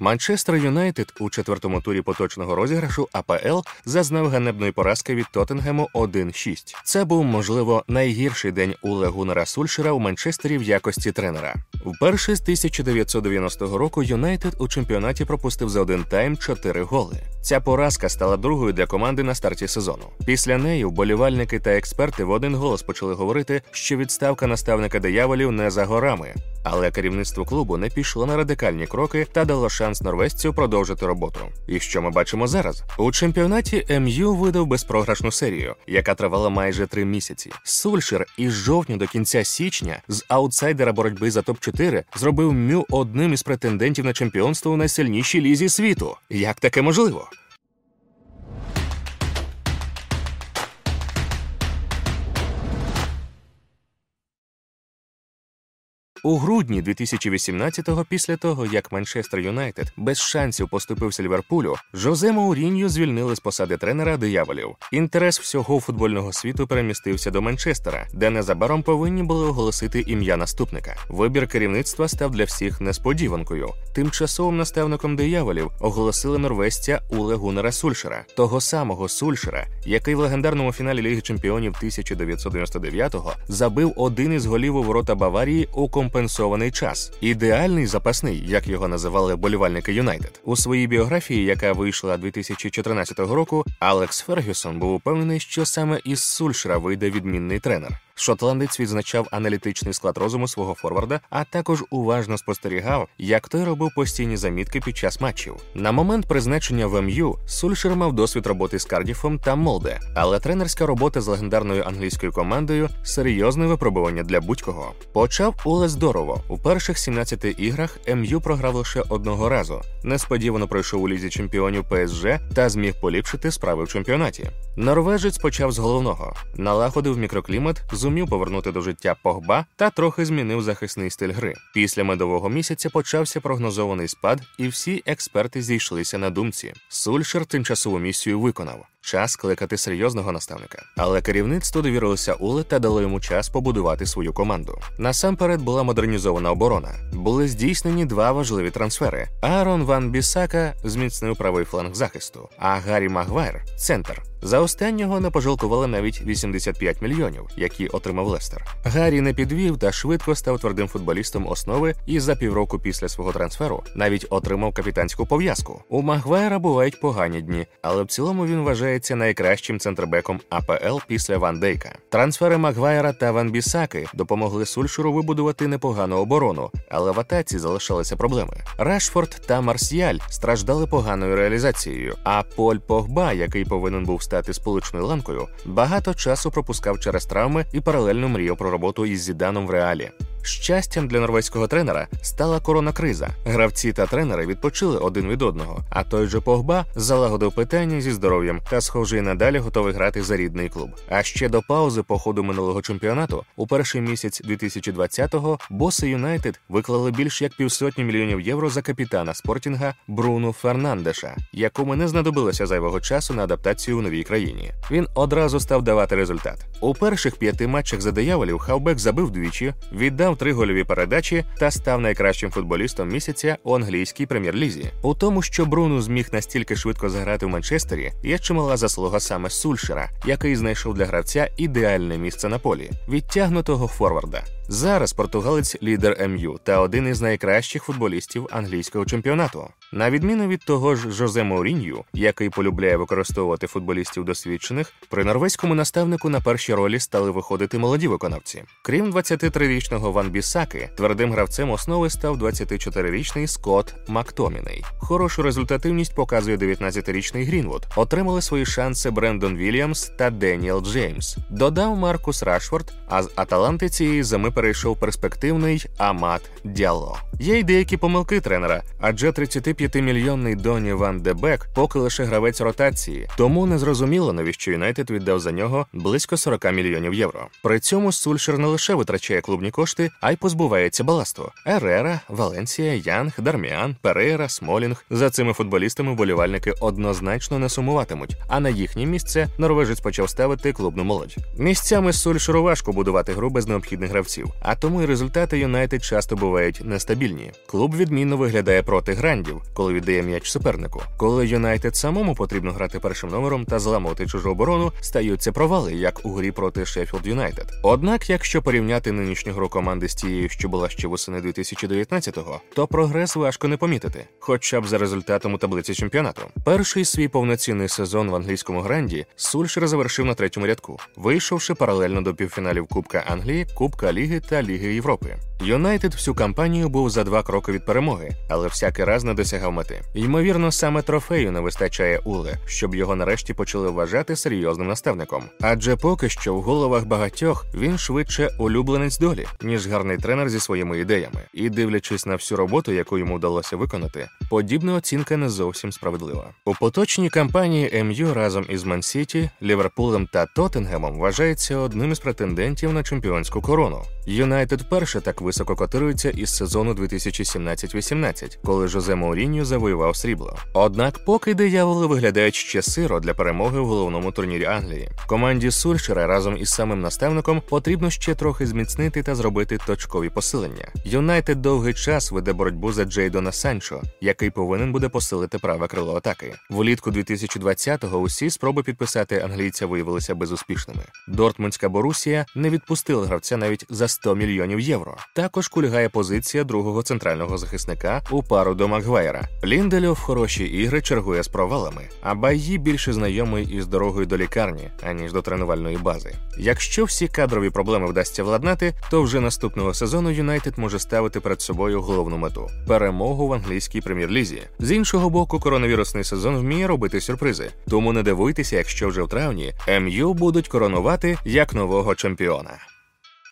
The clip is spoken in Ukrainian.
Манчестер Юнайтед у четвертому турі поточного розіграшу АПЛ зазнав ганебної поразки від Тоттенгему 1-6. Це був, можливо, найгірший день Уле Гуннера Сульшера у Манчестері в якості тренера. Вперше з 1990 року Юнайтед у чемпіонаті пропустив за один тайм 4 голи. Ця поразка стала другою для команди на старті сезону. Після неї вболівальники та експерти в один голос почали говорити, що відставка наставника дияволів не за горами. Але керівництво клубу не пішло на радикальні кроки та дало шанс норвезцю продовжити роботу. І що ми бачимо зараз? У чемпіонаті МЮ видав безпрограшну серію, яка тривала майже три місяці. Сульшер із жовтня до кінця січня з аутсайдера боротьби за топ 4 зробив Мю одним із претендентів на чемпіонство у найсильнішій лізі світу. Як таке можливо? У грудні 2018-го, після того як Манчестер Юнайтед без шансів поступився Ліверпулю, Жозе Мауріньо звільнили з посади тренера дияволів. Інтерес всього футбольного світу перемістився до Манчестера, де незабаром повинні були оголосити ім'я наступника. Вибір керівництва став для всіх несподіванкою. Тимчасовим наставником дияволів оголосили норвезця Уле Гуннера Сульшера, того самого Сульшера, який в легендарному фіналі Ліги Чемпіонів 1999-го забив один із голів у ворота Баварії у компанії компенсований час. Ідеальний запасний, як його називали болівальники Юнайтед. У своїй біографії, яка вийшла 2014 року, Алекс Фергюсон був упевнений, що саме із Сульшера вийде відмінний тренер. Шотландець відзначав аналітичний склад розуму свого форварда, а також уважно спостерігав, як той робив постійні замітки під час матчів. На момент призначення в МЮ Сульшер мав досвід роботи з Кардіфом та Молде, але тренерська робота з легендарною англійською командою серйозне випробування для будь-кого. Почав Уле здорово. У перших 17 іграх МЮ програв лише одного разу. Несподівано пройшов у лізі чемпіонів ПСЖ та зміг поліпшити справи в чемпіонаті. Норвежець почав з головного, налагодив мікроклімат зумів повернути до життя погба та трохи змінив захисний стиль гри. Після медового місяця почався прогнозований спад, і всі експерти зійшлися на думці. Сульшер тимчасову місію виконав. Час кликати серйозного наставника, але керівництво довірилося Уле та дало йому час побудувати свою команду. Насамперед була модернізована оборона. Були здійснені два важливі трансфери: Аарон Ван Бісака зміцнив правий фланг захисту, а Гаррі Магвайр центр. За останнього не пожалкували навіть 85 мільйонів, які отримав Лестер. Гаррі не підвів та швидко став твердим футболістом основи і за півроку після свого трансферу навіть отримав капітанську пов'язку. У Магвайра бувають погані дні, але в цілому він вважається найкращим центрбеком АПЛ після Ван Дейка. Трансфери Магвайра та Ван Бісаки допомогли Сульшеру вибудувати непогану оборону, але в атаці залишалися проблеми. Рашфорд та Марсіаль страждали поганою реалізацією. А Поль Погба, який повинен був стати сполучною ланкою, багато часу пропускав через травми і паралельно мріяв про роботу із Зіданом в реалі. Щастям для норвезького тренера стала коронакриза. Гравці та тренери відпочили один від одного. А той же Погба залагодив питання зі здоров'ям та, схожий надалі готовий грати за рідний клуб. А ще до паузи по ходу минулого чемпіонату у перший місяць 2020-го боси Юнайтед виклали більш як півсотні мільйонів євро за капітана спортінга Бруну Фернандеша, якому не знадобилося зайвого часу на адаптацію у новій країні. Він одразу став давати результат. У перших п'яти матчах за дияволів Хавбек забив двічі, віддав три гольові передачі та став найкращим футболістом місяця у англійській прем'єр-лізі. У тому, що Бруну зміг настільки швидко заграти в Манчестері, є чимала заслуга саме Сульшера, який знайшов для гравця ідеальне місце на полі відтягнутого форварда. Зараз португалець лідер МЮ та один із найкращих футболістів англійського чемпіонату. На відміну від того ж Жозе Маурінью, який полюбляє використовувати футболістів досвідчених, при норвезькому наставнику на перші ролі стали виходити молоді виконавці. Крім 23-річного Ван-Біссаки, твердим гравцем основи став 24-річний Скотт Мактоміней. Хорошу результативність показує 19-річний Грінвуд. Отримали свої шанси Брендон Вільямс та Деніел Джеймс. Додав Маркус Рашфорд, а з Аталанти цієї зими перейшов перспективний Амат Діалло. Є й деякі помилки тренера, адже 35-мільйонний Доні Ван Дебек поки лише гравець ротації, тому не зрозуміло, навіщо Юнайтед віддав за нього близько 40 мільйонів євро. При цьому Сульшер не лише витрачає клубні кошти, а й позбувається баласту. Ерера, Валенсія, Янг, Дарміан, Перейра, Смолінг. За цими футболістами вболівальники однозначно не сумуватимуть. А на їхнє місце норвежець почав ставити клубну молодь. Місцями Сульшеру важко будувати гру без необхідних гравців. а тому й результати Юнайтед часто бувають нестабільні. Клуб відмінно виглядає проти грандів, коли віддає м'яч супернику. Коли Юнайтед самому потрібно грати першим номером та зламувати чужу оборону, стаються провали, як у грі проти Шеффілд Юнайтед. Однак, якщо порівняти нинішню гру команди з тією, що була ще восени 2019-го, то прогрес важко не помітити, хоча б за результатом у таблиці чемпіонату. Перший свій повноцінний сезон в англійському гранді Сульшер завершив на третьому рядку, вийшовши паралельно до півфіналів Кубка Англії, Кубка Ліги та Ліги Європи. Юнайтед всю кампанію був за два кроки від перемоги, але всякий раз не досягав мети. Ймовірно, саме трофею не вистачає Уле, щоб його нарешті почали вважати серйозним наставником. Адже поки що в головах багатьох він швидше улюбленець долі, ніж гарний тренер зі своїми ідеями. І дивлячись на всю роботу, яку йому вдалося виконати, подібна оцінка не зовсім справедлива. У поточній кампанії МЮ разом із Ман-Сіті, Ліверпулем та Тоттенгемом вважається одним із претендентів на чемпіонську корону. Юнайтед вперше так високо котирується із сезону 2017-18, коли Жозе Мауріньо завоював срібло. Однак, поки дияволи виглядають ще сиро для перемоги в головному турнірі Англії, команді Сульшера разом із самим наставником потрібно ще трохи зміцнити та зробити точкові посилення. Юнайтед довгий час веде боротьбу за Джейдона Санчо, який повинен буде посилити праве крило атаки. Влітку 2020-го усі спроби підписати англійця виявилися безуспішними. Дортмундська Борусія не відпустила гравця навіть за 100 мільйонів євро. Також кульгає позиція другого центрального захисника у пару до Макгвайра. Ліндельов хороші ігри чергує з провалами, а Байї більше знайомий із дорогою до лікарні, аніж до тренувальної бази. Якщо всі кадрові проблеми вдасться владнати, то вже наступного сезону Юнайтед може ставити перед собою головну мету перемогу в англійській прем'єр-лізі. З іншого боку, коронавірусний сезон вміє робити сюрпризи. Тому не дивуйтеся, якщо вже в травні МЮ будуть коронувати як нового чемпіона.